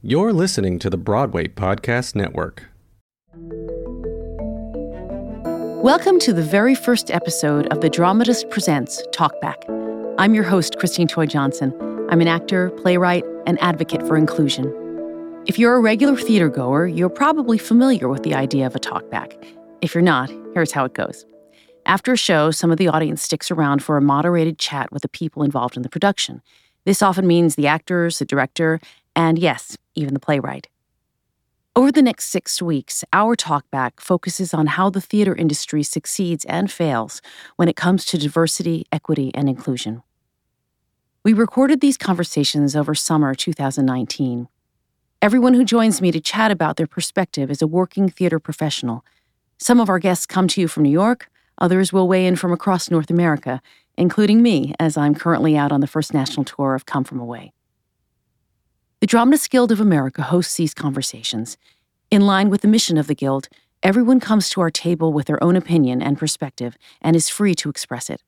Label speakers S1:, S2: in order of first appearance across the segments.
S1: You're listening to the Broadway Podcast Network.
S2: Welcome to the very first episode of The Dramatist Presents Talkback. I'm your host, Christine Toy Johnson. I'm an actor, playwright, and advocate for inclusion. If you're a regular theater goer, you're probably familiar with the idea of a talkback. If you're not, here's how it goes. After a show, some of the audience sticks around for a moderated chat with the people involved in the production. This often means the actors, the director, and yes, even the playwright. Over the next six weeks, our talkback focuses on how the theater industry succeeds and fails when it comes to diversity, equity, and inclusion. We recorded these conversations over summer 2019. Everyone who joins me to chat about their perspective is a working theater professional. Some of our guests come to you from New York, others will weigh in from across North America, including me, as I'm currently out on the first national tour of Come From Away. The Dramatists Guild of America hosts these conversations. In line with the mission of the Guild, everyone comes to our table with their own opinion and perspective and is free to express it.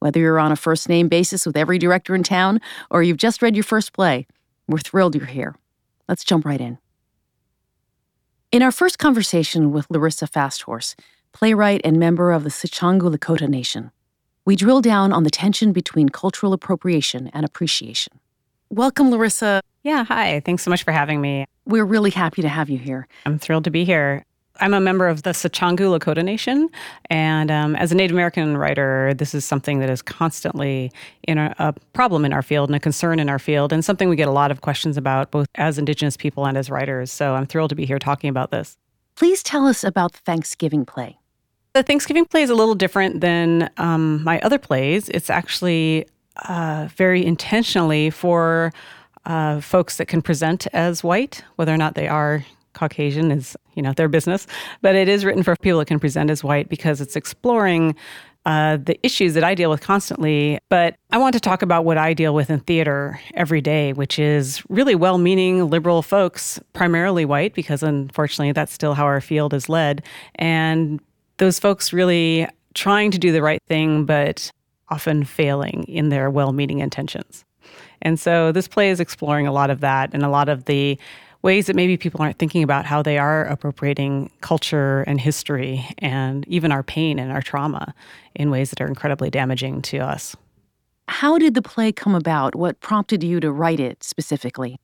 S2: Whether you're on a first name basis with every director in town or you've just read your first play, we're thrilled you're here. Let's jump right in. In our first conversation with Larissa Fasthorse, playwright and member of the Sicangu Lakota Nation, we drill down on the tension between cultural appropriation and appreciation. Welcome, Larissa.
S3: Yeah, hi. Thanks so much for having me.
S2: We're really happy to have you here.
S3: I'm thrilled to be here. I'm a member of the Sicangu Lakota Nation, and um, as a Native American writer, this is something that is constantly in a, a, problem in our field and a concern in our field, and something we get a lot of questions about, both as Indigenous people and as writers. So I'm thrilled to be here talking about this.
S2: Please tell us about the Thanksgiving play.
S3: The Thanksgiving play is a little different than um, my other plays. It's actually uh, very intentionally for uh, folks that can present as white, whether or not they are Caucasian is you know their business, but it is written for people that can present as white because it's exploring uh, the issues that I deal with constantly. But I want to talk about what I deal with in theater every day, which is really well meaning liberal folks, primarily white, because unfortunately that's still how our field is led. And those folks really trying to do the right thing, but often failing in their well meaning intentions. And so this play is exploring a lot of that and a lot of the ways that maybe people aren't thinking about how they are appropriating culture and history and even our pain and our trauma in ways that are incredibly damaging to us.
S2: How did the play come about? What prompted you to write it specifically?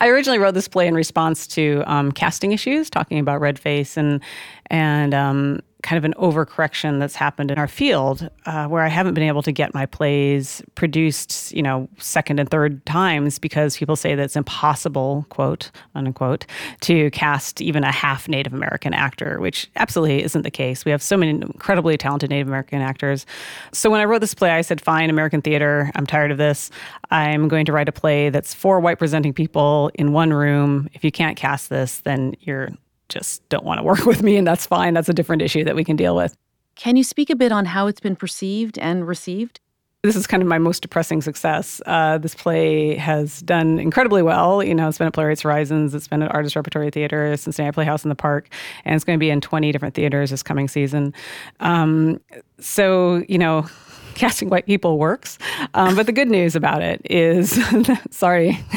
S3: I originally wrote this play in response to um, casting issues, talking about red face and and um, kind of an overcorrection that's happened in our field uh, where I haven't been able to get my plays produced, you know, second and third times because people say that it's impossible, quote, unquote, to cast even a half Native American actor, which absolutely isn't the case. We have so many incredibly talented Native American actors. So when I wrote this play, I said, fine, American theater, I'm tired of this. I'm going to write a play that's four white presenting people in one room. If you can't cast this, then you're just don't want to work with me, and that's fine. That's a different issue that we can deal with.
S2: Can you speak a bit on how it's been perceived and received?
S3: This is kind of my most depressing success. Uh, this play has done incredibly well. You know, it's been at Playwrights Horizons, it's been at Artist Repertory Theater, Cincinnati Playhouse in the Park, and it's going to be in 20 different theaters this coming season. Um, so, you know, casting white people works. Um, but the good news about it is sorry,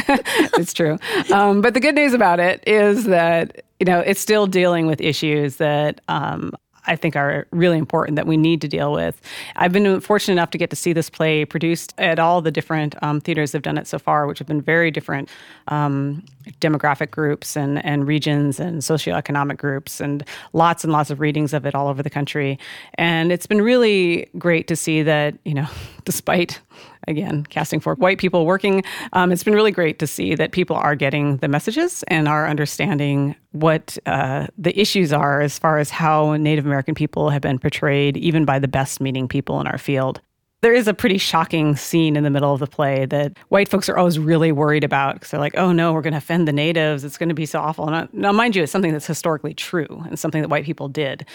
S3: it's true. Um, but the good news about it is that you know, it's still dealing with issues that um, I think are really important that we need to deal with. I've been fortunate enough to get to see this play produced at all the different um, theaters that have done it so far, which have been very different um, demographic groups and, and regions and socioeconomic groups, and lots and lots of readings of it all over the country. And it's been really great to see that, you know, despite again, casting for white people working. Um, it's been really great to see that people are getting the messages and are understanding what uh, the issues are as far as how Native American people have been portrayed, even by the best meaning people in our field. There is a pretty shocking scene in the middle of the play that white folks are always really worried about because they're like, oh no, we're going to offend the natives. It's going to be so awful. Now, mind you, it's something that's historically true and something that white people did.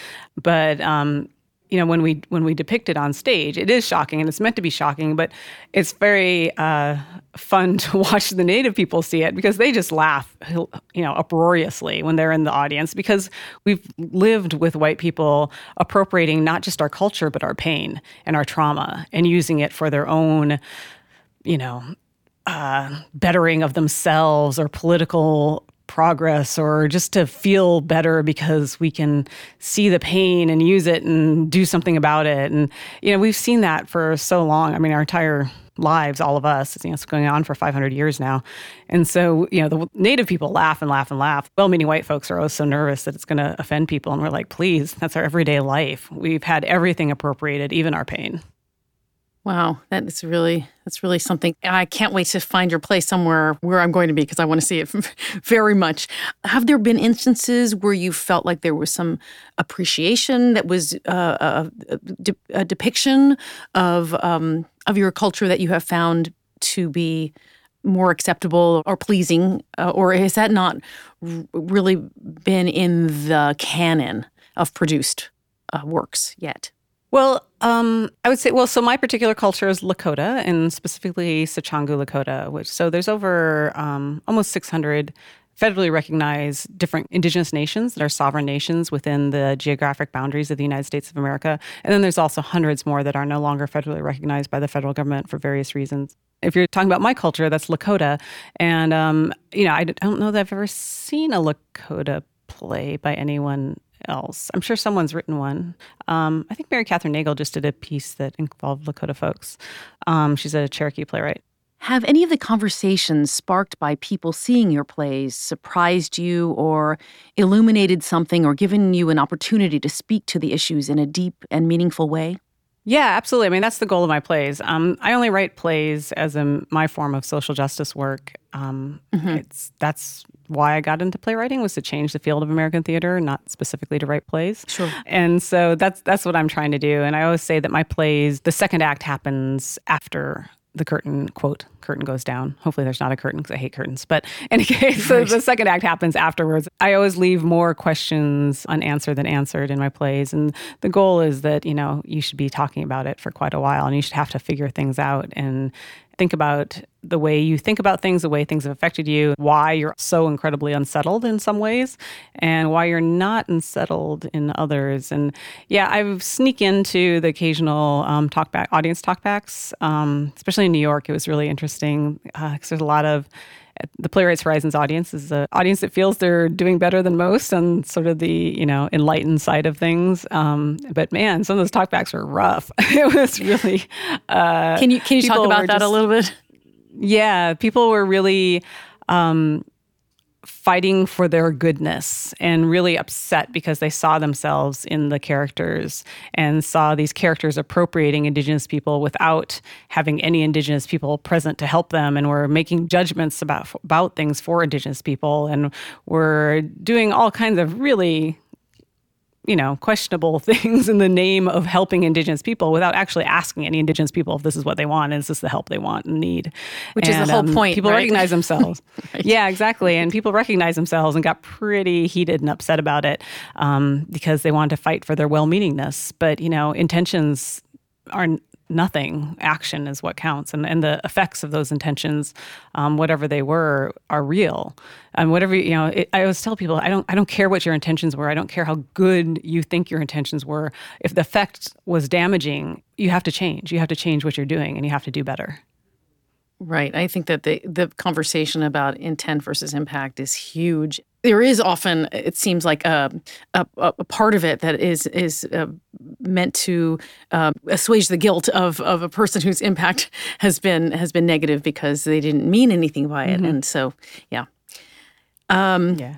S3: But um, you know when we when we depict it on stage it is shocking and it's meant to be shocking but it's very uh, fun to watch the native people see it because they just laugh you know uproariously when they're in the audience because we've lived with white people appropriating not just our culture but our pain and our trauma and using it for their own you know uh, bettering of themselves or political progress or just to feel better because we can see the pain and use it and do something about it. And, you know, we've seen that for so long. I mean, our entire lives, all of us, you know, it's going on for 500 years now. And so, you know, the native people laugh and laugh and laugh. Well meaning white folks are always so nervous that it's going to offend people. And we're like, please, that's our everyday life. We've had everything appropriated, even our pain.
S2: Wow, that is really that's really something. I can't wait to find your place somewhere where I'm going to be because I want to see it very much. Have there been instances where you felt like there was some appreciation that was uh, a, a, a, depiction of um, of your culture that you have found to be more acceptable or pleasing, uh, or has that not r- really been in the canon of produced uh, works yet?
S3: Well, um, I would say, well, so my particular culture is Lakota and specifically Sicangu Lakota, which so there's over um, almost 600 federally recognized different indigenous nations that are sovereign nations within the geographic boundaries of the United States of America. And then there's also hundreds more that are no longer federally recognized by the federal government for various reasons. If you're talking about my culture, that's Lakota. And, um, you know, I don't know that I've ever seen a Lakota play by anyone else. I'm sure someone's written one. Um, I think Mary Kathryn Nagle just did a piece that involved Lakota folks. Um, she's a Cherokee playwright.
S2: Have any of the conversations sparked by people seeing your plays surprised you or illuminated something or given you an opportunity to speak to the issues in a deep and meaningful way?
S3: Yeah, absolutely. I mean, that's the goal of my plays. Um, I only write plays as a, my form of social justice work. Um, mm-hmm. It's that's why I got into playwriting was to change the field of American theater, not specifically to write plays.
S2: Sure.
S3: And so that's that's what I'm trying to do. And I always say that my plays, the second act happens after the curtain quote curtain goes down. Hopefully there's not a curtain because i hate curtains. But in any case so the second act happens afterwards. I always leave more questions unanswered than answered in my plays. And the goal is that you know you should be talking about it for quite a while and you should have to figure things out. And think about the way you think about things, the way things have affected you, why you're so incredibly unsettled in some ways, and why you're not unsettled in others. And yeah, I've sneak into the occasional um, talkback, audience talkbacks, um, especially in New York. It was really interesting because uh, there's a lot of the Playwrights Horizons audience is an audience that feels they're doing better than most on sort of the you know enlightened side of things. Um, but man, some of those talkbacks were rough. it was really.
S2: Uh, can you can you talk about that just, a little bit?
S3: Yeah, people were really. Um, fighting for their goodness and really upset because they saw themselves in the characters and saw these characters appropriating indigenous people without having any indigenous people present to help them and were making judgments about about things for indigenous people and were doing all kinds of really you know, questionable things in the name of helping Indigenous people without actually asking any Indigenous people if this is what they want and is this the help they want and need.
S2: Which
S3: and,
S2: is the whole um, point.
S3: People
S2: right?
S3: recognize themselves. right. Yeah, exactly. And people recognize themselves and got pretty heated and upset about it um, because they wanted to fight for their well meaningness. But, you know, intentions are nothing. Action is what counts, and and the effects of those intentions, um, whatever they were, are real. And whatever you know, it, I always tell people, I don't I don't care what your intentions were. I don't care how good you think your intentions were. If the effect was damaging, you have to change. You have to change what you're doing, and you have to do better.
S2: Right. I think that the the conversation about intent versus impact is huge. There is often, it seems like a a, a part of it that is is uh, meant to uh, assuage the guilt of of a person whose impact has been has been negative because they didn't mean anything by it, mm-hmm. and so yeah,
S3: um, yeah.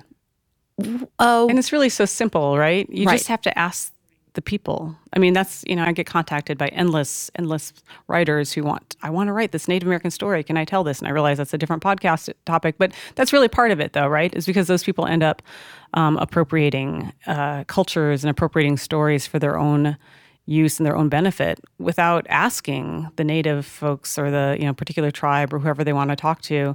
S3: Oh, and it's really so simple, right? You right. just have to ask the people. I mean, that's, you know, I get contacted by endless, endless writers who want, I want to write this Native American story. Can I tell this? And I realize that's a different podcast topic, but that's really part of it, though, right? Is because those people end up um, appropriating uh, cultures and appropriating stories for their own use and their own benefit without asking the native folks or the, you know, particular tribe or whoever they want to talk to,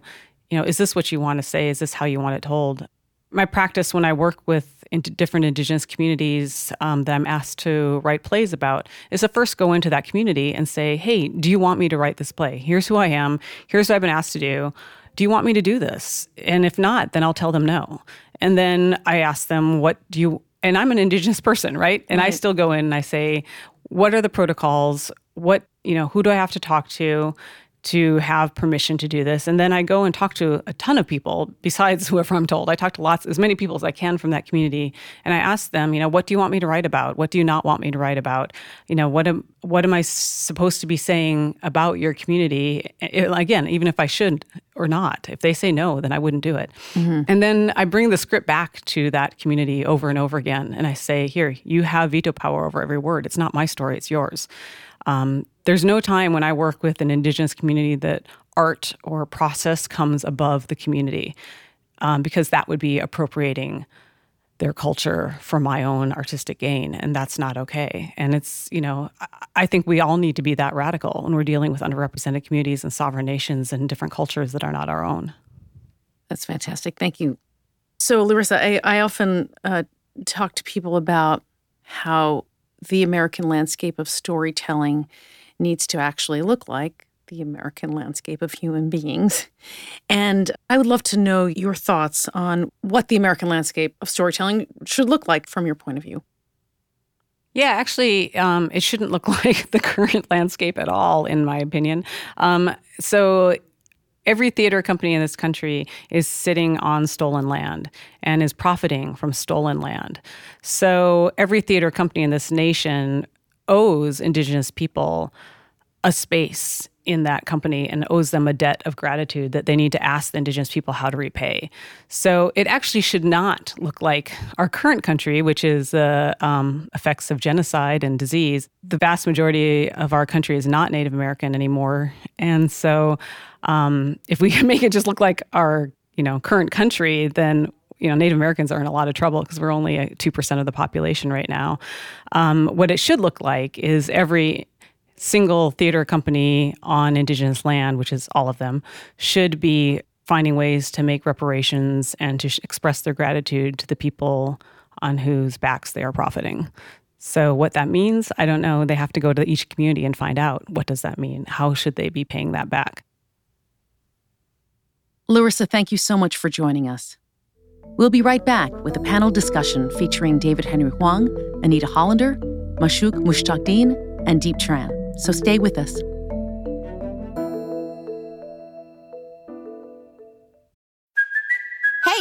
S3: you know, is this what you want to say? Is this how you want it told? my practice when I work with different Indigenous communities um, that I'm asked to write plays about is to first go into that community and say, hey, do you want me to write this play? Here's who I am. Here's what I've been asked to do. Do you want me to do this? And if not, then I'll tell them no. And then I ask them, what do you, and I'm an Indigenous person, right? And right. I still go in and I say, what are the protocols? What, you know, who do I have to talk to? To have permission to do this. And then I go and talk to a ton of people besides whoever I'm told. I talk to lots, as many people as I can from that community. And I ask them, you know, what do you want me to write about? What do you not want me to write about? You know, what am, what am I supposed to be saying about your community? It, again, even if I should or not. If they say no, then I wouldn't do it. Mm-hmm. And then I bring the script back to that community over and over again. And I say, here, you have veto power over every word. It's not my story, it's yours. Um, there's no time when I work with an Indigenous community that art or process comes above the community um, because that would be appropriating their culture for my own artistic gain and that's not okay. And it's you know i think we all need to be that radical when we're dealing with underrepresented communities and sovereign nations and different cultures that are not our own.
S2: That's fantastic. Thank you. So larissa i, I often uh, talk to people about how the American landscape of storytelling needs to actually look like the American landscape of human beings. And I would love to know your thoughts on what the American landscape of storytelling should look like from your point of view.
S3: Yeah, actually, um, it shouldn't look like the current landscape at all, in my opinion. Um, so, every theater company in this country is sitting on stolen land and is profiting from stolen land. So every theater company in this nation owes Indigenous people a space in that company and owes them a debt of gratitude that they need to ask the indigenous people how to repay. So it actually should not look like our current country, which is the uh, um, effects of genocide and disease. The vast majority of our country is not Native American anymore, and so um, if we can make it just look like our you know current country, then you know Native Americans are in a lot of trouble because we're only two percent of the population right now. Um, what it should look like is every single theater company on Indigenous land, which is all of them, should be finding ways to make reparations and to sh- express their gratitude to the people on whose backs they are profiting. So what that means, I don't know. They have to go to each community and find out what does that mean? How should they be paying that back?
S2: Larissa, thank you so much for joining us. We'll be right back with a panel discussion featuring David Henry Hwang, Anita Hollander, Mashuq Mushtaq Deen, and Diep Tran. So stay with us.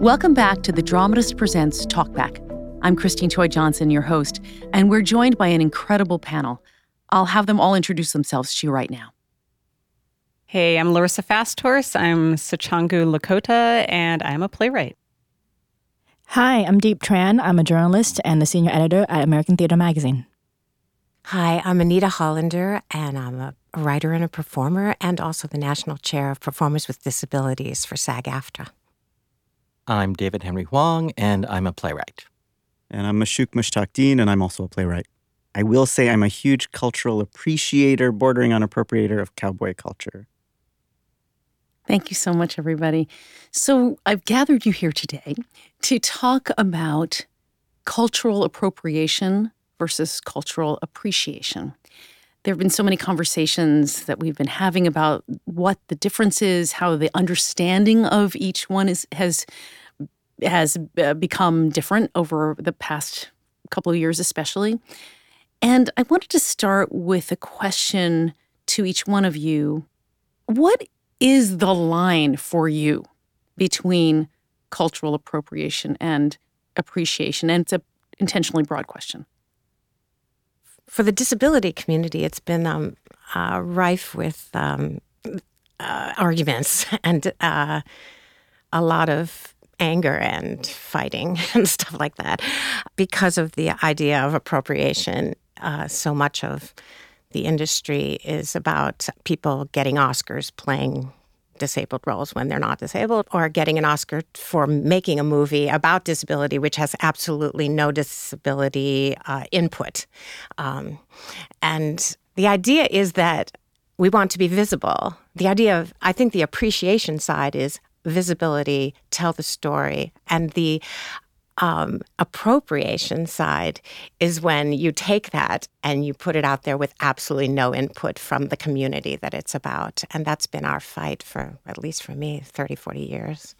S2: Welcome back to the Dramatist Presents Talkback. I'm Christine Toy Johnson, your host, and we're joined by an incredible panel. I'll have them all introduce themselves to you right now.
S3: Hey, I'm Larissa Fasthorse. I'm Sicangu Lakota, and I'm a playwright.
S4: Hi, I'm Diep Tran. I'm a journalist and the senior editor at American Theater Magazine.
S5: Hi, I'm Anita Hollander, and I'm a writer and a performer, and also the National Chair of Performers with Disabilities for SAG AFTRA.
S6: I'm David Henry Hwang, and I'm a playwright.
S7: And I'm Mashuq Mushtaq Deen, and I'm also a playwright. I will say I'm a huge cultural appreciator, bordering on appropriator of cowboy culture.
S2: Thank you so much, everybody. So, I've gathered you here today to talk about cultural appropriation versus cultural appreciation. There have been so many conversations that we've been having about what the difference is, how the understanding of each one is has has uh, become different over the past couple of years, especially. And I wanted to start with a question to each one of you: What is the line for you between cultural appropriation and appreciation? And it's a intentionally broad question.
S5: For the disability community, it's been um, uh, rife with um, uh, arguments and uh, a lot of anger and fighting and stuff like that because of the idea of appropriation. Uh, so much of the industry is about people getting Oscars playing disabled roles when they're not disabled, or getting an Oscar for making a movie about disability, which has absolutely no disability uh, input. Um, and the idea is that we want to be visible. The idea of, I think the appreciation side is visibility, tell the story, and the um, appropriation side is when you take that and you put it out there with absolutely no input from the community that it's about. And that's been our fight for, at least for me, 30, 40 years.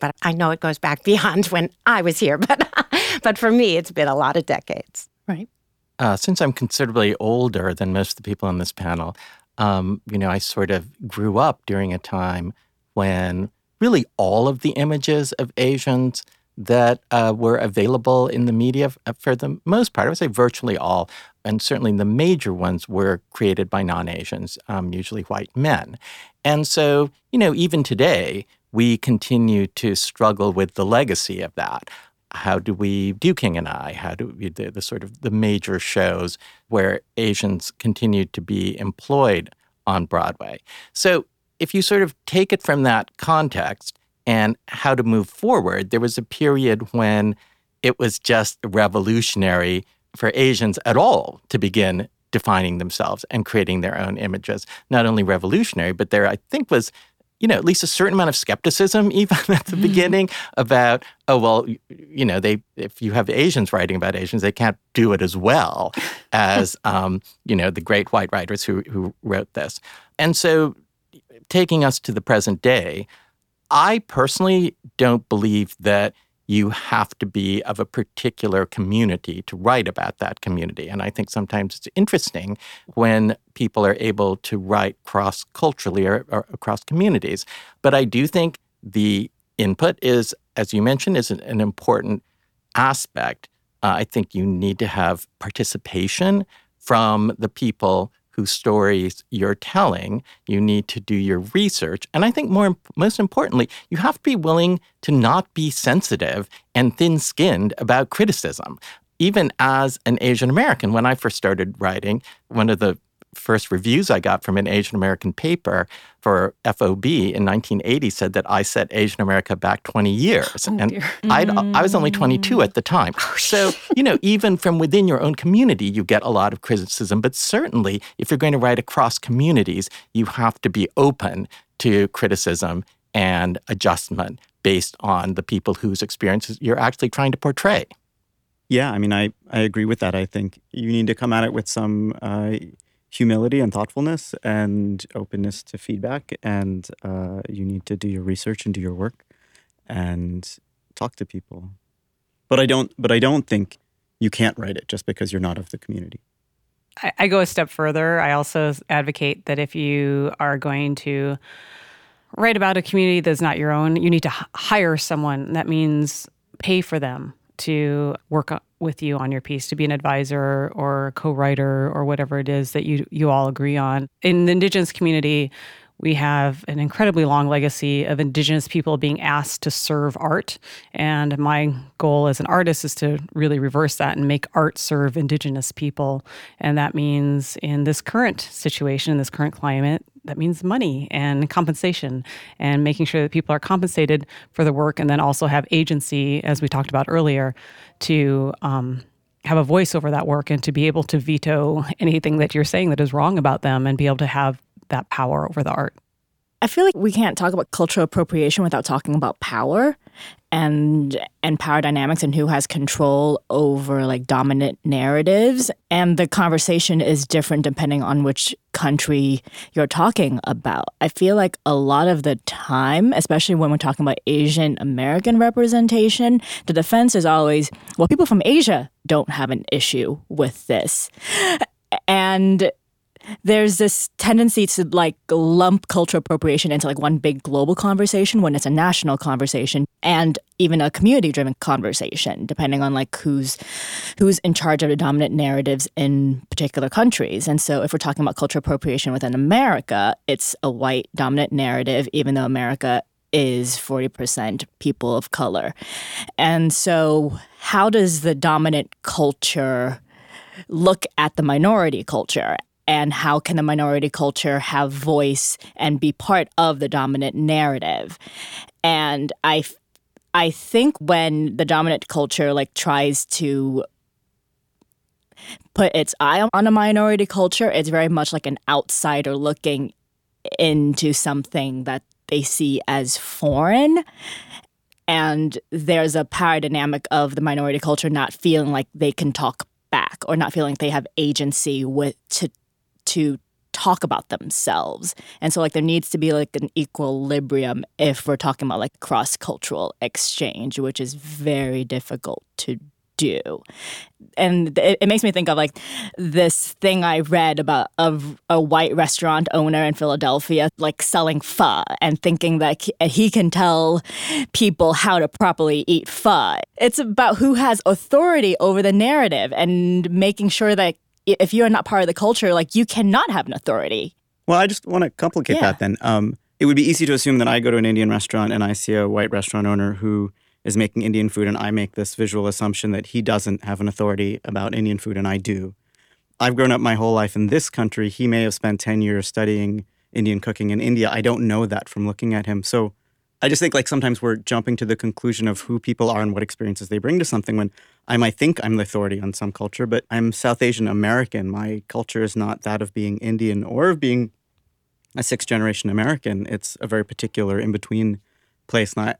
S5: But I know it goes back beyond when I was here, but, but for me, it's been a lot of decades.
S2: Right.
S6: Uh, since I'm considerably older than most of the people on this panel, um, you know, I sort of grew up during a time when really all of the images of Asians that uh, were available in the media uh, for the most part, I would say virtually all, and certainly the major ones were created by non Asians, um, usually white men. And so, you know, even today, we continue to struggle with the legacy of that. How do we do King and I? How do we the, the sort of the major shows where Asians continue to be employed on Broadway? So if you sort of take it from that context, and how to move forward, there was a period when it was just revolutionary for Asians at all to begin defining themselves and creating their own images. Not only revolutionary, but there, I think, was you know, at least a certain amount of skepticism, even at the mm-hmm. beginning, about oh well, you know, they if you have Asians writing about Asians, they can't do it as well as um, you know the great white writers who who wrote this. And so, taking us to the present day, I personally don't believe that you have to be of a particular community to write about that community. And I think sometimes it's interesting when people are able to write cross culturally or, or, across communities. But I do think the input is, as you mentioned, is an, an important aspect. Uh, I think you need to have participation from the people whose stories you're telling. You need to do your research. And I think more most importantly, you have to be willing to not be sensitive and thin-skinned about criticism. Even as an Asian American, when I first started writing, one of the first reviews I got from an Asian American paper for FOB in 1980 said that I set Asian America back 20 years.
S2: Oh,
S6: and i was only 22 at the time.
S2: Oh,
S6: so, you know, even from within your own community, you get a lot of criticism. But certainly, if you're going to write across communities, you have to be open to criticism and adjustment based on the people whose experiences you're actually trying to portray.
S7: Yeah, I mean, I, I agree with that. I think you need to come at it with some uh, humility and thoughtfulness and openness to feedback. And uh, you need to do your research and do your work and talk to people. But I don't. But I don't think you can't write it just because you're not of the community.
S3: I, I go a step further. I also advocate that if you are going to write about a community that's not your own, you need to hire someone. That means pay for them to work with you on your piece to be an advisor or a co-writer or whatever it is that you you all agree on. In the indigenous community, we have an incredibly long legacy of indigenous people being asked to serve art. And my goal as an artist is to really reverse that and make art serve indigenous people. And that means in this current situation in this current climate that means money and compensation and making sure that people are compensated for the work and then also have agency, as we talked about earlier, to um, have a voice over that work and to be able to veto anything that you're saying that is wrong about them and be able to have that power over the art.
S4: I feel like we can't talk about cultural appropriation without talking about power and and power dynamics and who has control over like dominant narratives and the conversation is different depending on which country you're talking about. I feel like a lot of the time, especially when we're talking about Asian American representation, the defense is always, well people from Asia don't have an issue with this. And there's this tendency to like lump cultural appropriation into like one big global conversation when it's a national conversation and even a community driven conversation depending on like who's who's in charge of the dominant narratives in particular countries. And so if we're talking about cultural appropriation within america it's a white dominant narrative even though america is 40% people of color. And so how does the dominant culture look at the minority culture and how can the minority culture have voice and be part of the dominant narrative? And i i think when the dominant culture like tries to put its eye on a minority culture it's very much like an outsider looking into something that they see as foreign. And there's a power dynamic of the minority culture not feeling like they can talk back or not feeling like they have agency with to to talk about themselves. And so like there needs to be like an equilibrium if we're talking about like cross-cultural exchange, which is very difficult to do. And it, it, makes me think of like this thing I read about of a white restaurant owner in Philadelphia like selling pho and thinking that he can tell people how to properly eat pho. It's about who has authority over the narrative and making sure that if you're not part of the culture, like you cannot have an authority.
S7: Well, I just want to complicate yeah. that then. Um, it would be easy to assume that I go to an Indian restaurant and I see a white restaurant owner who is making Indian food, and I make this visual assumption that he doesn't have an authority about Indian food, and I do. I've grown up my whole life in this country. He may have spent 10 years studying Indian cooking in India. I don't know that from looking at him. So I just think like sometimes we're jumping to the conclusion of who people are and what experiences they bring to something when I might think I'm the authority on some culture, but I'm South Asian American. My culture is not that of being Indian or of being a sixth generation American. It's a very particular in between place. And I,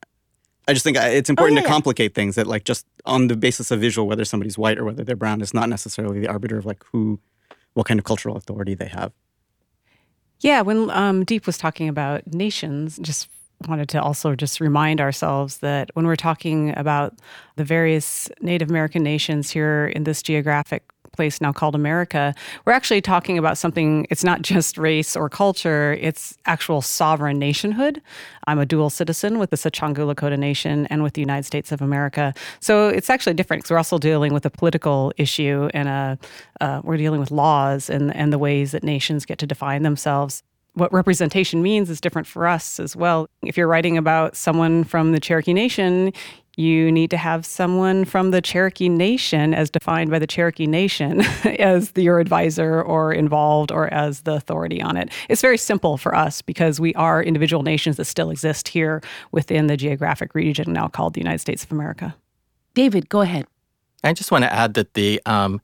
S7: I just think it's important oh, yeah, to complicate yeah. things that like just on the basis of visual, whether somebody's white or whether they're brown is not necessarily the arbiter of like who, what kind of cultural authority they have.
S3: Yeah, when um, Diep was talking about nations, just wanted to also just remind ourselves that when we're talking about the various Native American nations here in this geographic place now called America, we're actually talking about something, it's not just race or culture, it's actual sovereign nationhood. I'm a dual citizen with the Sicangu Lakota Nation and with the United States of America. So it's actually different because we're also dealing with a political issue and a, uh, we're dealing with laws and, and the ways that nations get to define themselves what representation means is different for us as well. If you're writing about someone from the Cherokee Nation, you need to have someone from the Cherokee Nation, as defined by the Cherokee Nation, as your advisor or involved or as the authority on it. It's very simple for us because we are individual nations that still exist here within the geographic region now called the United States of America.
S2: David, go ahead.
S6: I just want to add that the um,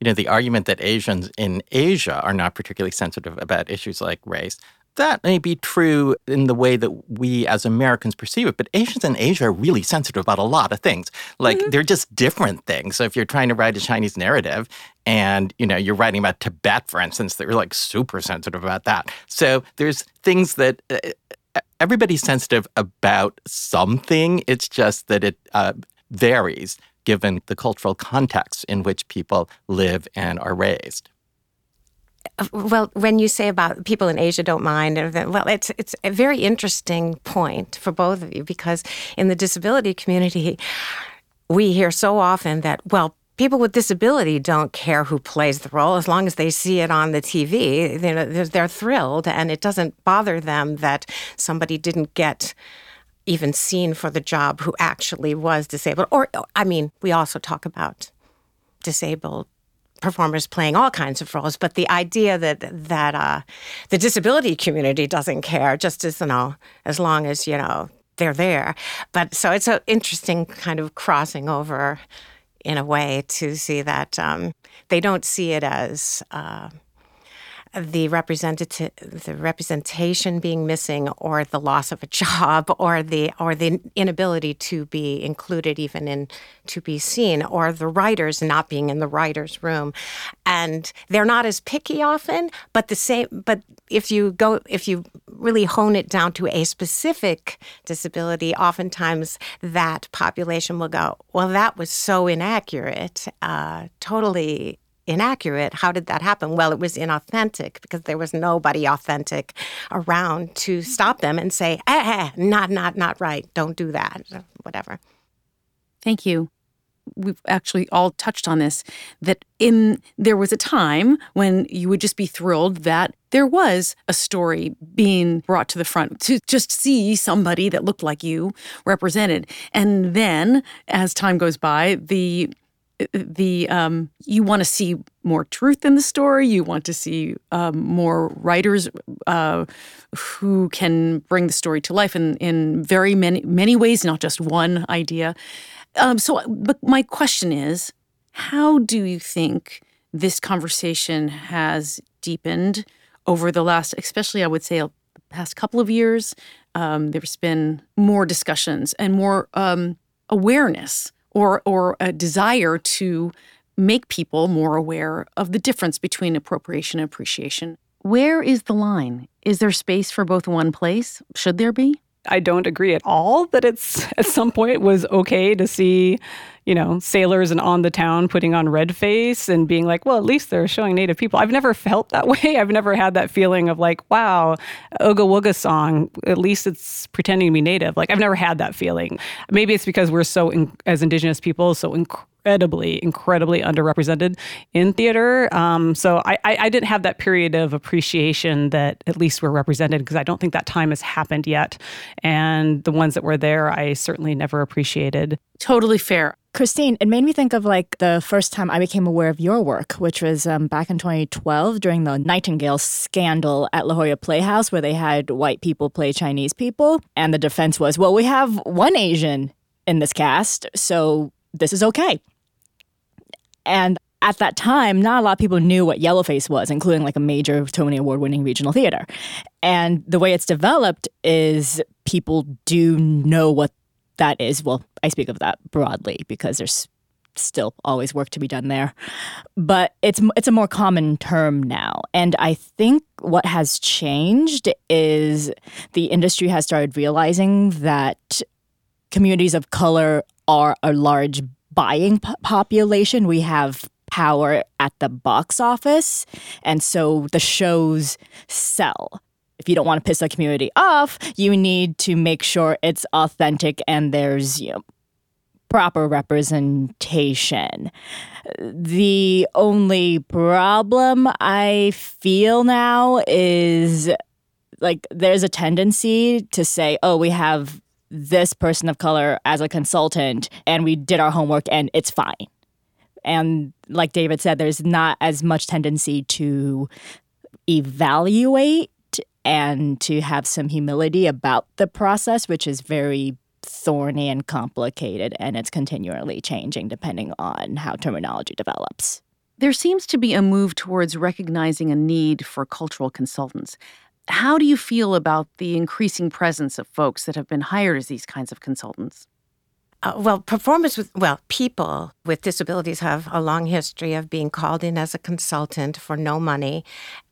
S6: you know, the argument that Asians in Asia are not particularly sensitive about issues like race. That may be true in the way that we as Americans perceive it, but Asians in Asia are really sensitive about a lot of things. Like mm-hmm. they're just different things. So if you're trying to write a Chinese narrative and you know you're writing about Tibet, for instance, they're like super sensitive about that. So there's things that uh, everybody's sensitive about something. It's just that it uh, varies given the cultural context in which people live and are raised.
S5: Well, when you say about people in Asia don't mind, uh, well, it's it's a very interesting point for both of you because in the disability community, we hear so often that well, people with disability don't care who plays the role as long as they see it on the TV. They're, they're thrilled, and it doesn't bother them that somebody didn't get even seen for the job who actually was disabled. Or, I mean, we also talk about disabled performers playing all kinds of roles, but the idea that that uh, the disability community doesn't care, just as you know, as long as you know they're there. But so it's an interesting kind of crossing over, in a way, to see that um, they don't see it as. Uh, the representative the representation being missing or the loss of a job or the or the inability to be included even in to be seen or the writers not being in the writers room. And they're not as picky often but the same but if you go if you really hone it down to a specific disability oftentimes that population will go well that was so inaccurate. Uh, totally inaccurate. How did that happen? Well, it was inauthentic because there was nobody authentic around to stop them and say, eh, eh, not, not, not right. Don't do that, whatever.
S2: Thank you. We've actually all touched on this that in there was a time when you would just be thrilled that there was a story being brought to the front to just see somebody that looked like you represented. And then as time goes by, the the um, you want to see more truth in the story. You want to see um, more writers uh, who can bring the story to life in in very many many ways, not just one idea. Um, so, but my question is, how do you think this conversation has deepened over the last, especially I would say, the past couple of years? Um, there's been more discussions and more um, awareness or or a desire to make people more aware of the difference between appropriation and appreciation. Where is the line? Is there space for both one place? Should there be?
S3: I don't agree at all that it's at some point was okay to see, you know, sailors and on the town putting on red face and being like, well, at least they're showing native people. I've never felt that way. I've never had that feeling of like, wow, Ooga Wooga song, at least it's pretending to be native. Like I've never had that feeling. Maybe it's because we're so, in, as indigenous people, so incredibly, incredibly underrepresented in theater. Um, so I, I, I, didn't have that period of appreciation that at least we're represented because I don't think that time has happened yet. And the ones that were there, I certainly never appreciated.
S2: Totally fair.
S4: Christine, it made me think of like the first time I became aware of your work, which was um, back in 2012 during the Nightingale scandal at La Jolla Playhouse, where they had white people play Chinese people. And the defense was, well, we have one Asian in this cast, so this is okay. And at that time, not a lot of people knew what Yellowface was, including like a major Tony Award winning regional theater. And the way it's developed is people do know what that is. Well, I speak of that broadly because there's still always work to be done there. But it's it's a more common term now. And I think what has changed is the industry has started realizing that communities of color are a large buying population. We have power at the box office. And so the shows sell. If you don't want to piss the community off, you need to make sure it's authentic and there's, you know, proper representation. The only problem I feel now is like there's a tendency to say, oh, we have this person of color as a consultant and we did our homework and it's fine. And like David said, there's not as much tendency to evaluate and to have some humility about the process, which is very thorny and complicated, and it's continually changing depending on how terminology develops.
S2: There seems to be a move towards recognizing a need for cultural consultants. How do you feel about the increasing presence of folks that have been hired as these kinds of consultants?
S5: Uh, well, performers with, well, people with disabilities have a long history of being called in as a consultant for no money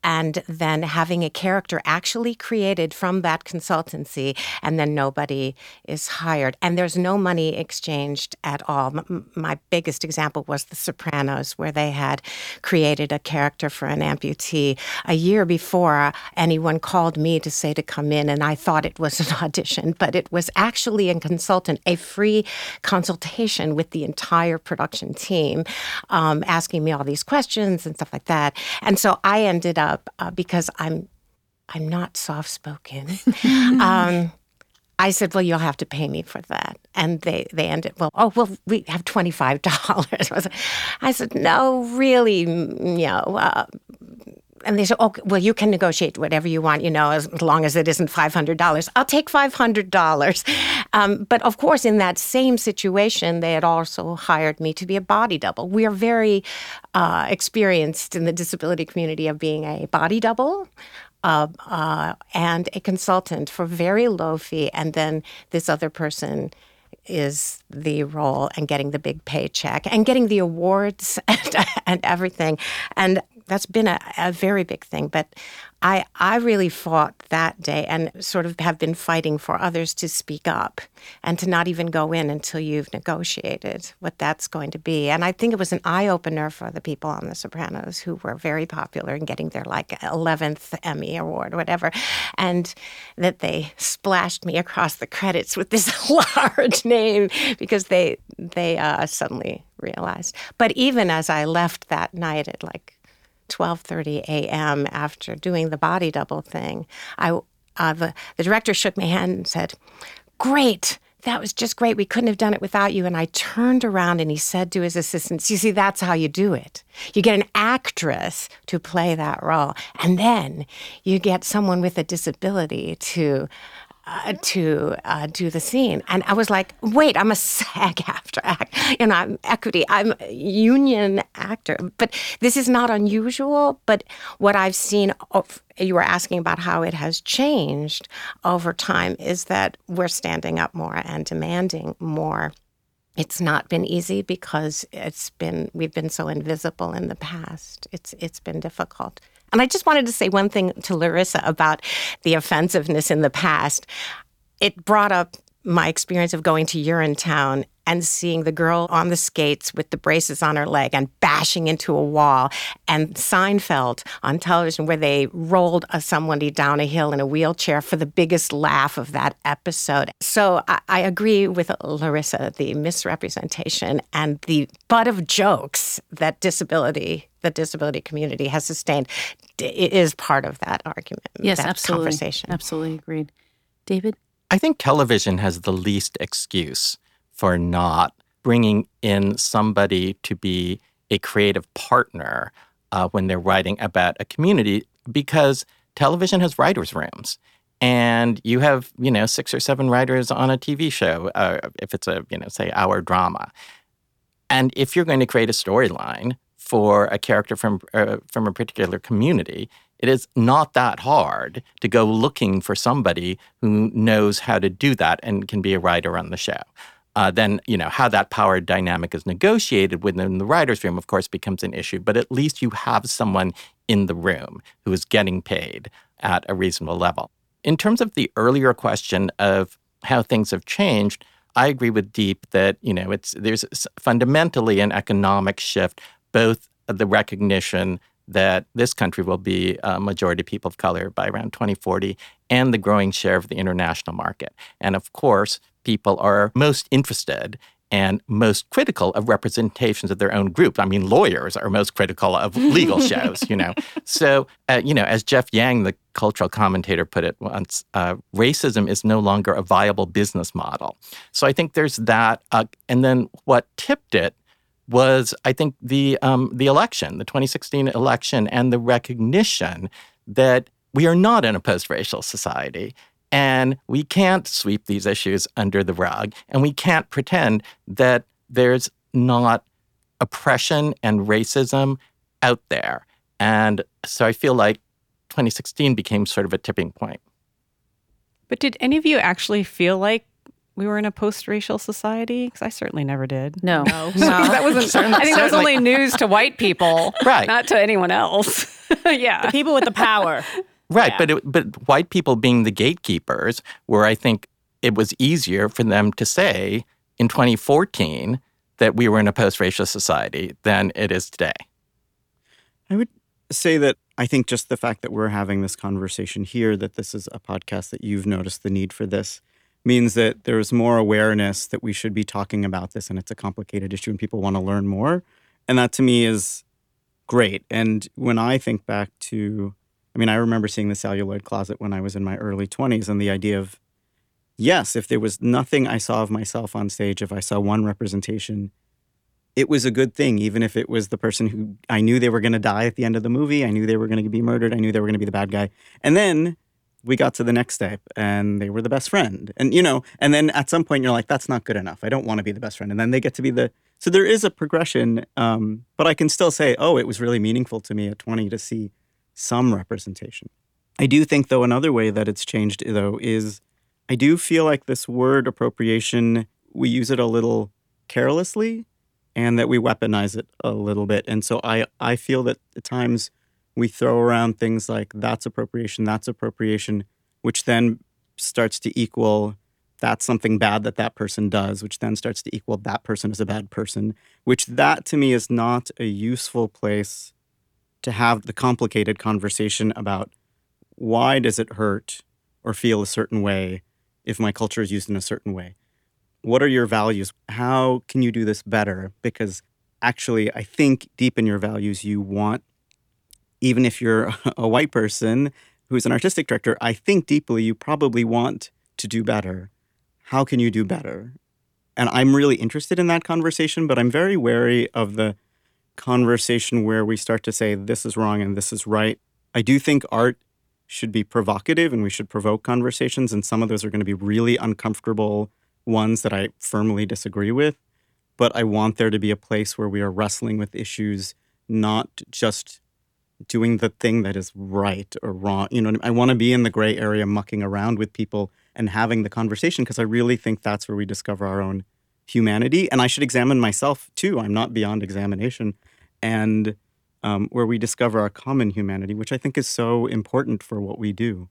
S5: and then having a character actually created from that consultancy and then nobody is hired. And there's no money exchanged at all. M- my biggest example was The Sopranos, where they had created a character for an amputee a year before anyone called me to say to come in, and I thought it was an audition, but it was actually a consultant, a free consultation with the entire production team, um, asking me all these questions and stuff like that. And so I ended up uh, because I'm I'm not soft spoken. um, I said, "Well, you'll have to pay me for that." And they they ended, "Well, oh, well, we have twenty five dollars." I said, "No, really, you know." Uh, and they said, "Oh, well, you can negotiate whatever you want, you know, as long as it isn't five hundred dollars. I'll take five hundred dollars." Um, but of course, in that same situation, they had also hired me to be a body double. We are very uh, experienced in the disability community of being a body double. Uh, uh, and a consultant for very low fee, and then this other person is the role and getting the big paycheck and getting the awards and, and everything. And that's been a, a very big thing. But I, I really fought that day and sort of have been fighting for others to speak up and to not even go in until you've negotiated what that's going to be. And I think it was an eye opener for the people on The Sopranos who were very popular in getting their like 11th Emmy award whatever. And that they splashed me across the credits with this large name because they, they uh, suddenly realized. But even as I left that night at like 12:30 a.m. after doing the body double thing. I uh, the, the director shook my hand and said, "Great." that was just great. We couldn't have done it without you. And I turned around and he said to his assistants, You see, that's how you do it. You get an actress to play that role. And then you get someone with a disability to uh, to uh, do the scene. And I was like, wait, I'm a SAG AFTRA act. You know, I'm equity, I'm union actor. But this is not unusual. But what I've seen, of, you were asking about how it has changed over time, is that we're standing up more and demanding more. It's not been easy because it's been we've been so invisible in the past. It's it's been difficult. And I just wanted to say one thing to Larissa about the offensiveness in the past. It brought up my experience of going to Urinetown and seeing the girl on the skates with the braces on her leg and bashing into a wall, and Seinfeld on television where they rolled somebody down a hill in a wheelchair for the biggest laugh of that episode. So I, I agree with Larissa, the misrepresentation and the butt of jokes that disability, the disability community has sustained is part of that argument.
S2: Yes,
S5: that
S2: absolutely.
S5: Conversation.
S2: Absolutely agreed. David?
S6: I think television has the least excuse for not bringing in somebody to be a creative partner uh, when they're writing about a community because television has writers' rooms. And you have, you know, six or seven writers on a TV show, uh, if it's a, you know, say, hour drama. And if you're going to create a storyline for a character from uh, from a particular community, it is not that hard to go looking for somebody who knows how to do that and can be a writer on the show. Uh, then you know how that power dynamic is negotiated within the writers' room, of course, becomes an issue. But at least you have someone in the room who is getting paid at a reasonable level. In terms of the earlier question of how things have changed, I agree with Diep that you know it's there's fundamentally an economic shift, both the recognition that this country will be a majority people of color by around 2040 and the growing share of the international market. And of course, people are most interested and most critical of representations of their own group. I mean, lawyers are most critical of legal shows, you know. So, uh, you know, as Jeff Yang, the cultural commentator, put it once, uh, racism is no longer a viable business model. So I think there's that. Uh, and then what tipped it was, I think, the um, the election, the 2016 election, and the recognition that we are not in a post-racial society. And we can't sweep these issues under the rug. And we can't pretend that there's not oppression and racism out there. And so I feel like 2016 became sort of a tipping point.
S3: But did any of you actually feel like we were in a post-racial society? Because I certainly never did.
S2: No.
S3: No. that wasn't. I think that was only news to white people,
S6: Right.
S3: Not to anyone else. yeah.
S4: The people with the power.
S6: Right,
S4: Yeah.
S6: but it, but white people being the gatekeepers, where I think it was easier for them to say in 2014 that we were in a post-racial society than it is today.
S7: I would say that I think just the fact that we're having this conversation here, that this is a podcast, that you've noticed the need for this, means that there's more awareness that we should be talking about this and it's a complicated issue and people want to learn more. And that to me is great. And when I think back to, I mean, I remember seeing the celluloid closet when I was in my early 20s and the idea of, yes, if there was nothing I saw of myself on stage, if I saw one representation, it was a good thing, even if it was the person who I knew they were going to die at the end of the movie. I knew they were going to be murdered. I knew they were going to be the bad guy. And then we got to the next step and they were the best friend. And, you know, and then at some point you're like, that's not good enough. I don't want to be the best friend. And then they get to be the, so there is a progression. Um, but I can still say, oh, it was really meaningful to me at 20 to see some representation. I do think, though, another way that it's changed, though, is I do feel like this word appropriation, we use it a little carelessly and that we weaponize it a little bit. And so I, I feel that at times we throw around things like that's appropriation, that's appropriation, which then starts to equal that's something bad that that person does, which then starts to equal that person is a bad person, which that to me is not a useful place to have the complicated conversation about why does it hurt or feel a certain way if my culture is used in a certain way. What are your values? How can you do this better? Because actually i think deep in your values you want even if you're a white person who's an artistic director i think deeply you probably want to do better how can you do better? And I'm really interested in that conversation, but I'm very wary of the conversation where we start to say this is wrong and this is right. I do think art should be provocative and we should provoke conversations, and some of those are going to be really uncomfortable ones that I firmly disagree with. But I want there to be a place where we are wrestling with issues, not just doing the thing that is right or wrong. You know, I want to be in the gray area, mucking around with people and having the conversation because I really think that's where we discover our own humanity. And I should examine myself too. I'm not beyond examination. And um, where we discover our common humanity, which I think is so important for what we do.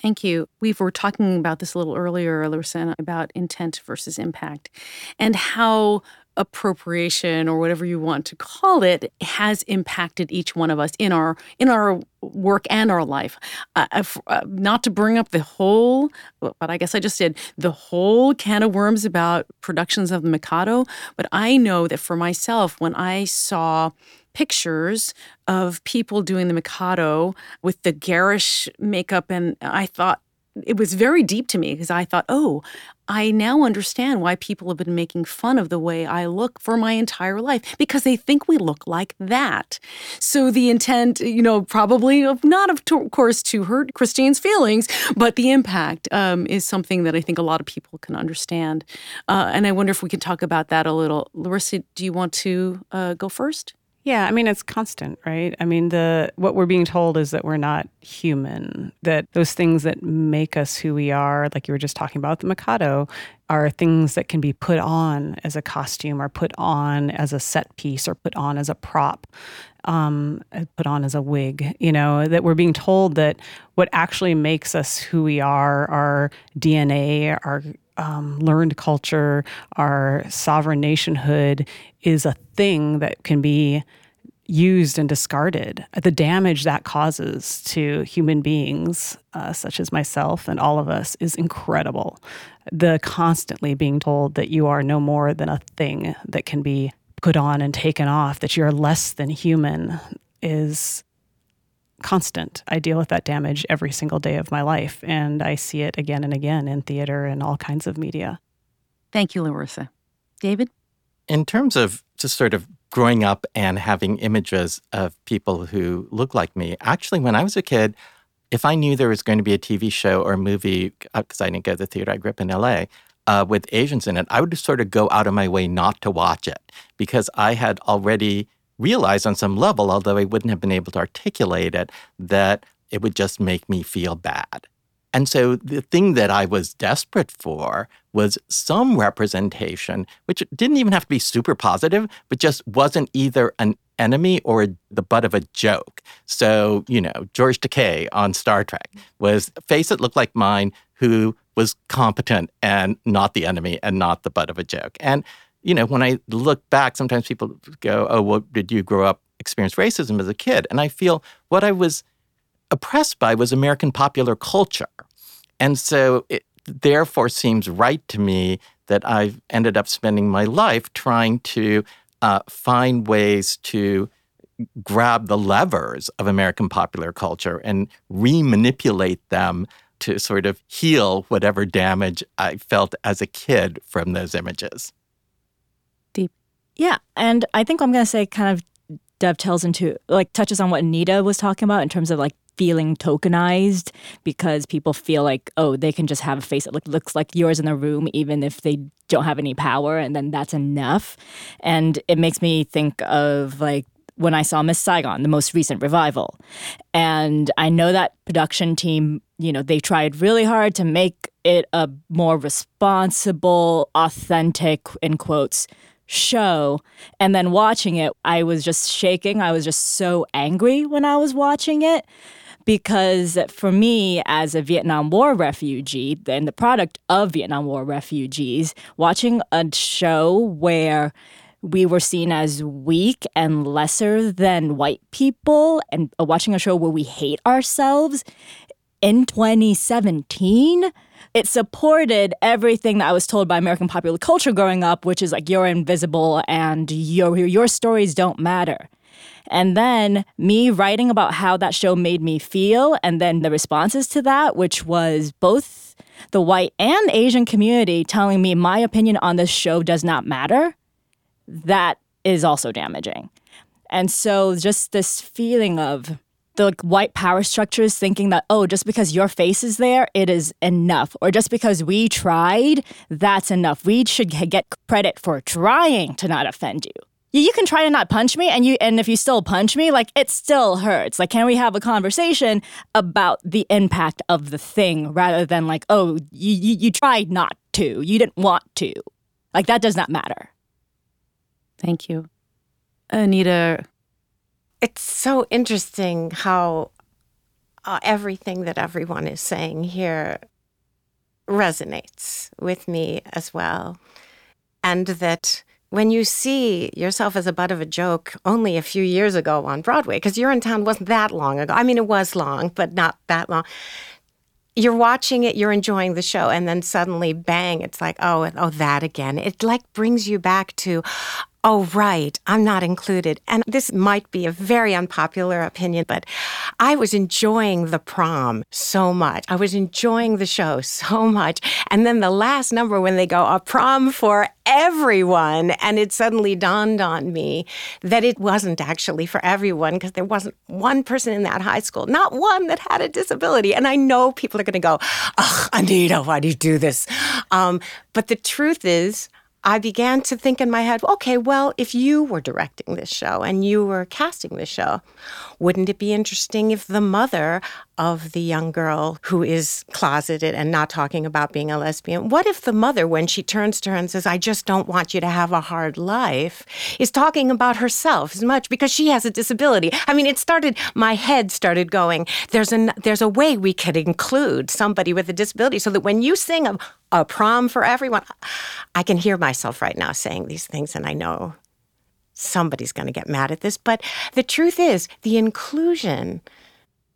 S2: Thank you. We were talking about this a little earlier, Larissa, about intent versus impact and how appropriation or whatever you want to call it has impacted each one of us in our in our work and our life uh, uh, not to bring up the whole but i guess i just did the whole can of worms about productions of the mikado but i know that for myself when i saw pictures of people doing the Mikado with the garish makeup. And I thought it was very deep to me because I thought, oh, I now understand why people have been making fun of the way I look for my entire life because they think we look like that. So the intent, you know, probably of not, of, course, to hurt Christine's feelings, but the impact um, is something that I think a lot of people can understand. Uh, and I wonder if we could talk about that a little. Larissa, do you want to uh, go first?
S3: Yeah, I mean it's constant, right? I mean the what we're being told is that we're not human, that those things that make us who we are, like you were just talking about the Mikado, are things that can be put on as a costume or put on as a set piece or put on as a prop. Um, put on as a wig, you know, that we're being told that what actually makes us who we are, our DNA, our um, learned culture, our sovereign nationhood is a thing that can be used and discarded. The damage that causes to human beings, uh, such as myself and all of us, is incredible. The constantly being told that you are no more than a thing that can be put on and taken off, that you're less than human, is constant. I deal with that damage every single day of my life, and I see it again and again in theater and all kinds of media.
S2: Thank you, Larissa. David?
S6: In terms of just sort of growing up and having images of people who look like me, actually, when I was a kid, if I knew there was going to be a TV show or a movie, because uh, I didn't go to the theater, I grew up in LA, uh, with Asians in it, I would just sort of go out of my way not to watch it because I had already realize on some level, although I wouldn't have been able to articulate it, that it would just make me feel bad. And so the thing that I was desperate for was some representation, which didn't even have to be super positive, but just wasn't either an enemy or the butt of a joke. So, you know, George Takei on Star Trek was a face that looked like mine who was competent and not the enemy and not the butt of a joke. And you know, when I look back, sometimes people go, "Oh, well, did you grow up experience racism as a kid?" And I feel what I was oppressed by was American popular culture, and so it therefore seems right to me that I've ended up spending my life trying to uh, find ways to grab the levers of American popular culture and remanipulate them to sort of heal whatever damage I felt as a kid from those images.
S4: Yeah, and I think I'm going to say kind of dovetails into like touches on what Anita was talking about in terms of like feeling tokenized because people feel like oh they can just have a face that look, looks like yours in the room even if they don't have any power and then that's enough and it makes me think of like when I saw Miss Saigon, the most recent revival. And I know that production team, you know, they tried really hard to make it a more responsible, authentic, in quotes, show. And then watching it i was just shaking. I was just so angry when i was watching it because for me as a vietnam war refugee and the product of vietnam war refugees watching a show where we were seen as weak and lesser than white people and uh, watching a show where we hate ourselves in 2017 it supported everything that I was told by American popular culture growing up, which is like you're invisible and your your stories don't matter. And then me writing about how that show made me feel, and then the responses to that, which was both the white and Asian community telling me my opinion on this show does not matter, that is also damaging. And so just this feeling of the like, white power structures thinking that, oh, just because your face is there, it is enough. Or just because we tried, that's enough. We should get credit for trying to not offend you. You can try to not punch me, and you and if you still punch me, like it still hurts. Like, can we have a conversation about the impact of the thing rather than like, oh, you, you, you tried not to, you didn't want to. Like that does not matter.
S2: Thank you. Anita,
S5: it's so interesting how uh, everything that everyone is saying here resonates with me as well. And that when you see yourself as a butt of a joke only a few years ago on Broadway, because Urinetown wasn't that long ago. I mean, it was long, but not that long. You're watching it, you're enjoying the show, and then suddenly, bang! It's like, oh, oh, that again. It like brings you back to, oh, right, I'm not included. And this might be a very unpopular opinion, but I was enjoying the prom so much. I was enjoying the show so much. And then the last number, when they go, a prom for everyone, and it suddenly dawned on me that it wasn't actually for everyone because there wasn't one person in that high school, not one that had a disability. And I know people are going to go, ugh, Anita, why do you do this? Um, but the truth is, I began to think in my head, okay, well, if you were directing this show and you were casting this show, wouldn't it be interesting if the mother of the young girl who is closeted and not talking about being a lesbian, what if the mother, when she turns to her and says, I just don't want you to have a hard life, is talking about herself as much because she has a disability? I mean, it started, my head started going, there's, a there's a way we could include somebody with a disability so that when you sing a, a prom for everyone, I can hear myself right now saying these things and I know somebody's going to get mad at this. But the truth is, the inclusion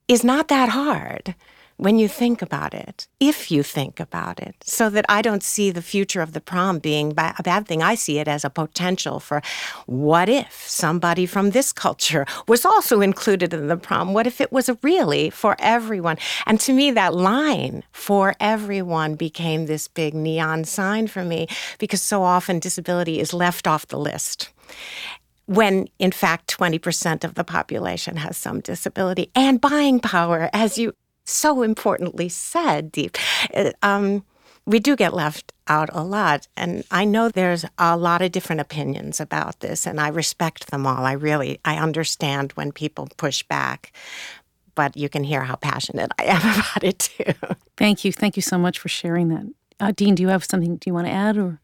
S5: is not that hard when you think about it, if you think about it, so that I don't see the future of the prom being a bad thing. I see it as a potential for what if somebody from this culture was also included in the prom? What if it was really for everyone? And to me, that line for everyone became this big neon sign for me because so often disability is left off the list when in fact 20% of the population has some disability and buying power, as you so importantly said, Diep. Uh, um, we do get left out a lot. And I know there's a lot of different opinions about this, and I respect them all. I really, I understand when people push back, but you can hear how passionate I am about it too.
S2: Thank you. Thank you so much for sharing that. Uh, Deen, do you have something do you want to add or?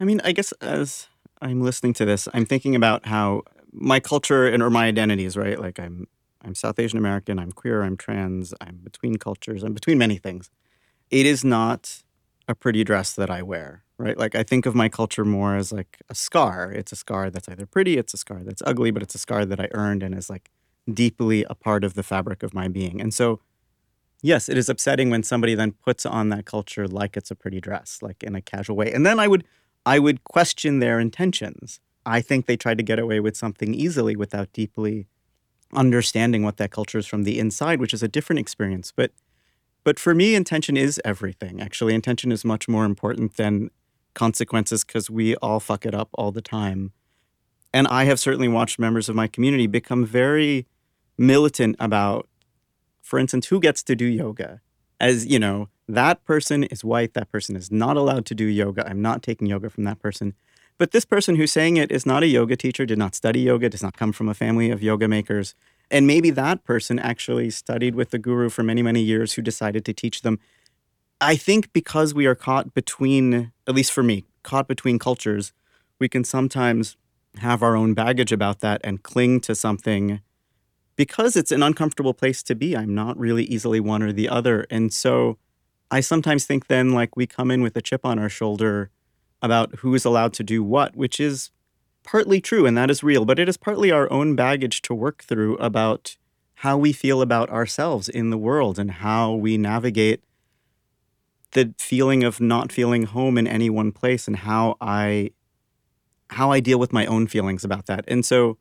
S7: I mean, I guess as I'm listening to this, I'm thinking about how my culture and or my identities, right? Like I'm I'm South Asian American, I'm queer, I'm trans, I'm between cultures, I'm between many things. It is not a pretty dress that I wear, right? Like I think of my culture more as like a scar. It's a scar that's either pretty, it's a scar that's ugly, but it's a scar that I earned and is like deeply a part of the fabric of my being. And so yes, it is upsetting when somebody then puts on that culture like it's a pretty dress, like in a casual way. And then I would I would question their intentions. I think they tried to get away with something easily without deeply understanding what that culture is from the inside, which is a different experience. But but for me, intention is everything. Actually, intention is much more important than consequences because we all fuck it up all the time. And I have certainly watched members of my community become very militant about, for instance, who gets to do yoga. As you know, that person is white, that person is not allowed to do yoga. I'm not taking yoga from that person. But this person who's saying it is not a yoga teacher, did not study yoga, does not come from a family of yoga makers. And maybe that person actually studied with the guru for many, many years who decided to teach them. I think because we are caught between, at least for me, caught between cultures, we can sometimes have our own baggage about that and cling to something because it's an uncomfortable place to be. I'm not really easily one or the other. And so I sometimes think then, like, we come in with a chip on our shoulder about who is allowed to do what, which is partly true and that is real, but it is partly our own baggage to work through about how we feel about ourselves in the world and how we navigate the feeling of not feeling home in any one place and how I how I deal with my own feelings about that. And so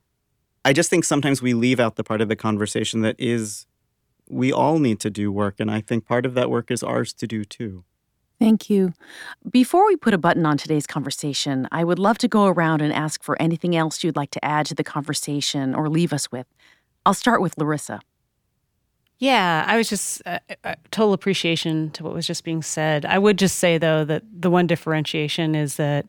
S7: I just think sometimes we leave out the part of the conversation that is we all need to do work. And I think part of that work is ours to do too.
S2: Thank you. Before we put a button on today's conversation, I would love to go around and ask for anything else you'd like to add to the conversation or leave us with. I'll start with Larissa.
S3: Yeah, I was just uh, uh, total appreciation to what was just being said. I would just say though that the one differentiation is that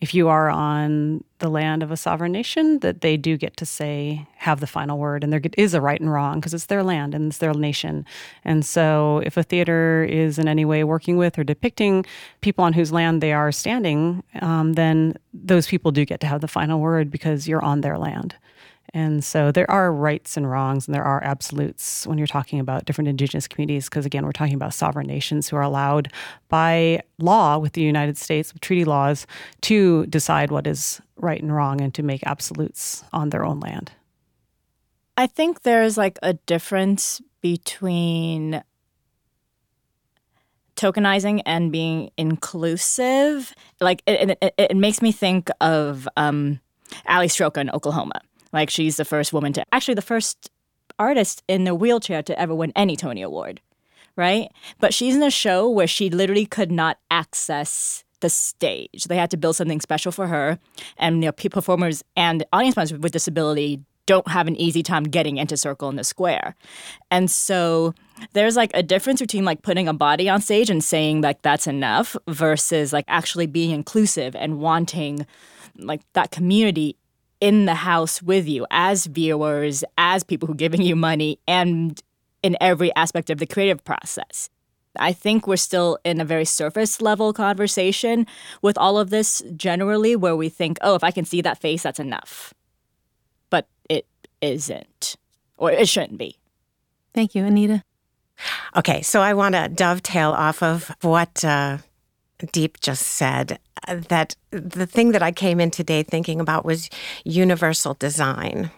S3: if you are on the land of a sovereign nation, that they do get to say, have the final word. And there is a right and wrong because it's their land and it's their nation. And so if a theater is in any way working with or depicting people on whose land they are standing, um, then those people do get to have the final word because you're on their land. And so there are rights and wrongs, and there are absolutes when you're talking about different indigenous communities, because again, we're talking about sovereign nations who are allowed by law with the United States, with treaty laws, to decide what is right and wrong and to make absolutes on their own land.
S4: I think there's like a difference between tokenizing and being inclusive. Like it, it, it makes me think of um, Ali Stroker in Oklahoma like she's the first woman to actually the first artist in the wheelchair to ever win any Tony Award, right? But she's in a show where she literally could not access the stage. They had to build something special for her, and you know, performers and audience members with disability don't have an easy time getting into circle in the square. And so there's like a difference between like putting a body on stage and saying like that's enough versus like actually being inclusive and wanting like that community in the house with you as viewers, as people who are giving you money, and in every aspect of the creative process. I think we're still in a very surface level conversation with all of this generally, where we think, oh, if I can see that face, that's enough. But it isn't, or it shouldn't be.
S2: Thank you, Anita.
S5: Okay, so I want to dovetail off of what uh, Diep just said uh, that the thing that I came in today thinking about was universal design.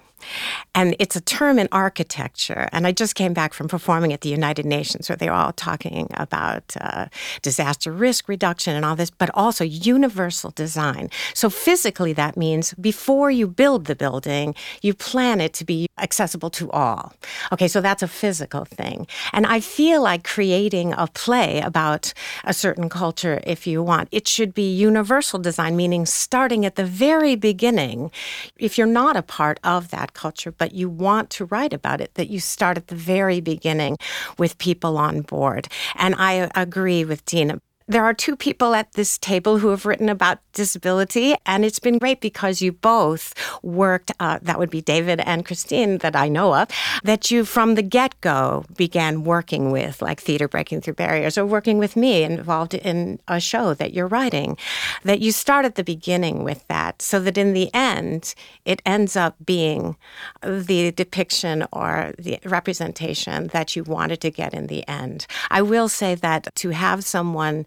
S5: And it's a term in architecture. And I just came back from performing at the United Nations where they were all talking about uh, disaster risk reduction and all this, but also universal design. So physically, that means before you build the building, you plan it to be accessible to all. Okay, so that's a physical thing. And I feel like creating a play about a certain culture, if you want, it should be universal design, meaning starting at the very beginning. If you're not a part of that culture, but you want to write about it, that you start at the very beginning with people on board. And I uh, agree with Dina. There are two people at this table who have written about disability, and it's been great because you both worked, uh, that would be David and Christine, that I know of, that you from the get go began working with, like Theater Breaking Through Barriers, or working with me involved in a show that you're writing, that you start at the beginning with that, so that in the end, it ends up being the depiction or the representation that you wanted to get in the end. I will say that to have someone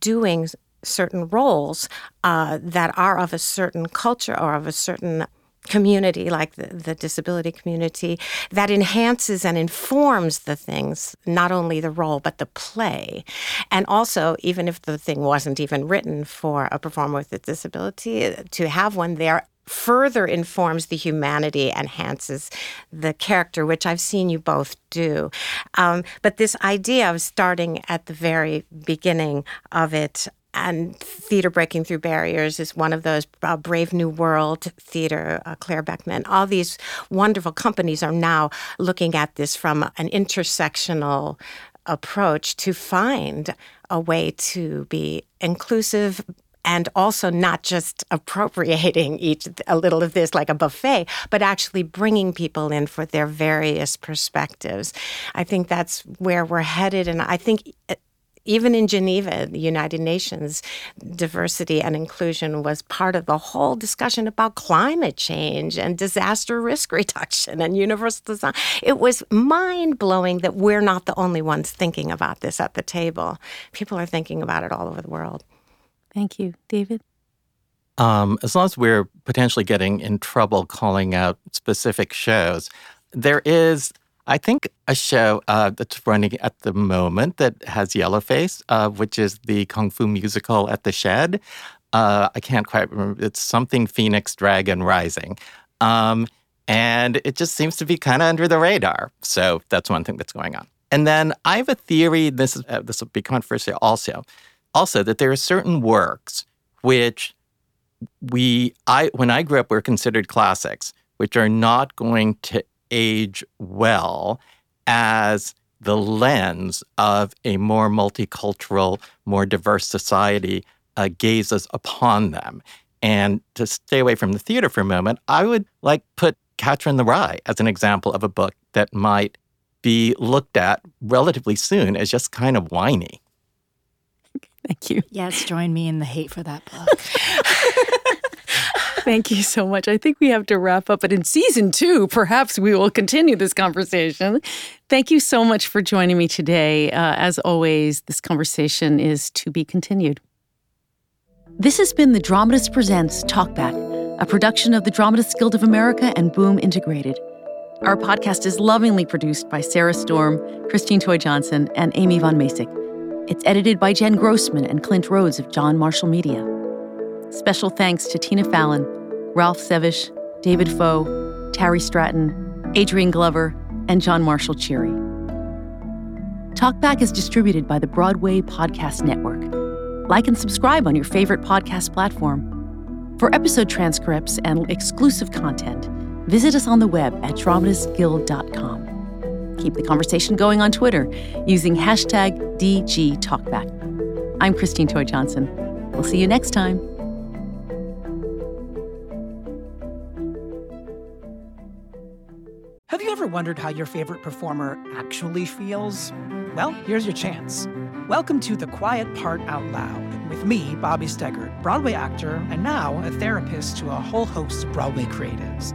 S5: doing certain roles uh, that are of a certain culture or of a certain community, like the, the, disability community, that enhances and informs the things, not only the role, but the play. And also, even if the thing wasn't even written for a performer with a disability, to have one there further informs the humanity, enhances the character, which I've seen you both do. Um, but this idea of starting at the very beginning of it and theater breaking through barriers is one of those uh, brave new world theater uh, claire beckman all these wonderful companies are now looking at this from an intersectional approach to find a way to be inclusive and also not just appropriating each a little of this like a buffet, but actually bringing people in for their various perspectives. I think that's where we're headed, and I think. Uh, even in Geneva, the United Nations, diversity and inclusion was part of the whole discussion about climate change and disaster risk reduction and universal design. It was mind blowing that we're not the only ones thinking about this at the table. People are thinking about it all over the world.
S2: Thank you. David?
S6: Um, as long as we're potentially getting in trouble calling out specific shows, there is, I think, a show uh, that's running at the moment that has Yellowface, uh, which is the Kung Fu musical at the Shed. Uh, I can't quite remember. It's something Phoenix Dragon Rising. Um, And it just seems to be kind of under the radar. So that's one thing that's going on. And then I have a theory, this, is, uh, this will be controversial also, also that there are certain works which we, I, when I grew up, were considered classics, which are not going to age well as the lens of a more multicultural, more diverse society uh, gazes upon them. And to stay away from the theater for a moment, I would like put Catcher in the Rye as an example of a book that might be looked at relatively soon as just kind of whiny.
S2: Thank you.
S4: Yes, join me in the hate for that book.
S2: Thank you so much. I think we have to wrap up, but in season two, perhaps we will continue this conversation. Thank you so much for joining me today. Uh, as always, this conversation is to be continued. This has been the Dramatist Presents Talkback, a production of the Dramatists Guild of America and Boom Integrated. Our podcast is lovingly produced by Sarah Storm, Christine Toy Johnson, and Amy Von Masick. It's edited by Jen Grossman and Clint Rhodes of John Marshall Media. Special thanks to Tina Fallon, Ralph Sevush, David Foe, Terry Stratton, Adrian Glover, and John Marshall Cheery. Talkback is distributed by the Broadway Podcast Network. Like and subscribe on your favorite podcast platform. For episode transcripts and exclusive content, visit us on the web at dramatistguild.com. Keep the conversation going on Twitter using hashtag DGTalkback. I'm Christine Toy Johnson. We'll see you next time.
S8: Have you ever wondered how your favorite performer actually feels? Well, here's your chance. Welcome to The Quiet Part Out Loud with me, Bobby Steggert, Broadway actor and now a therapist to a whole host of Broadway creatives.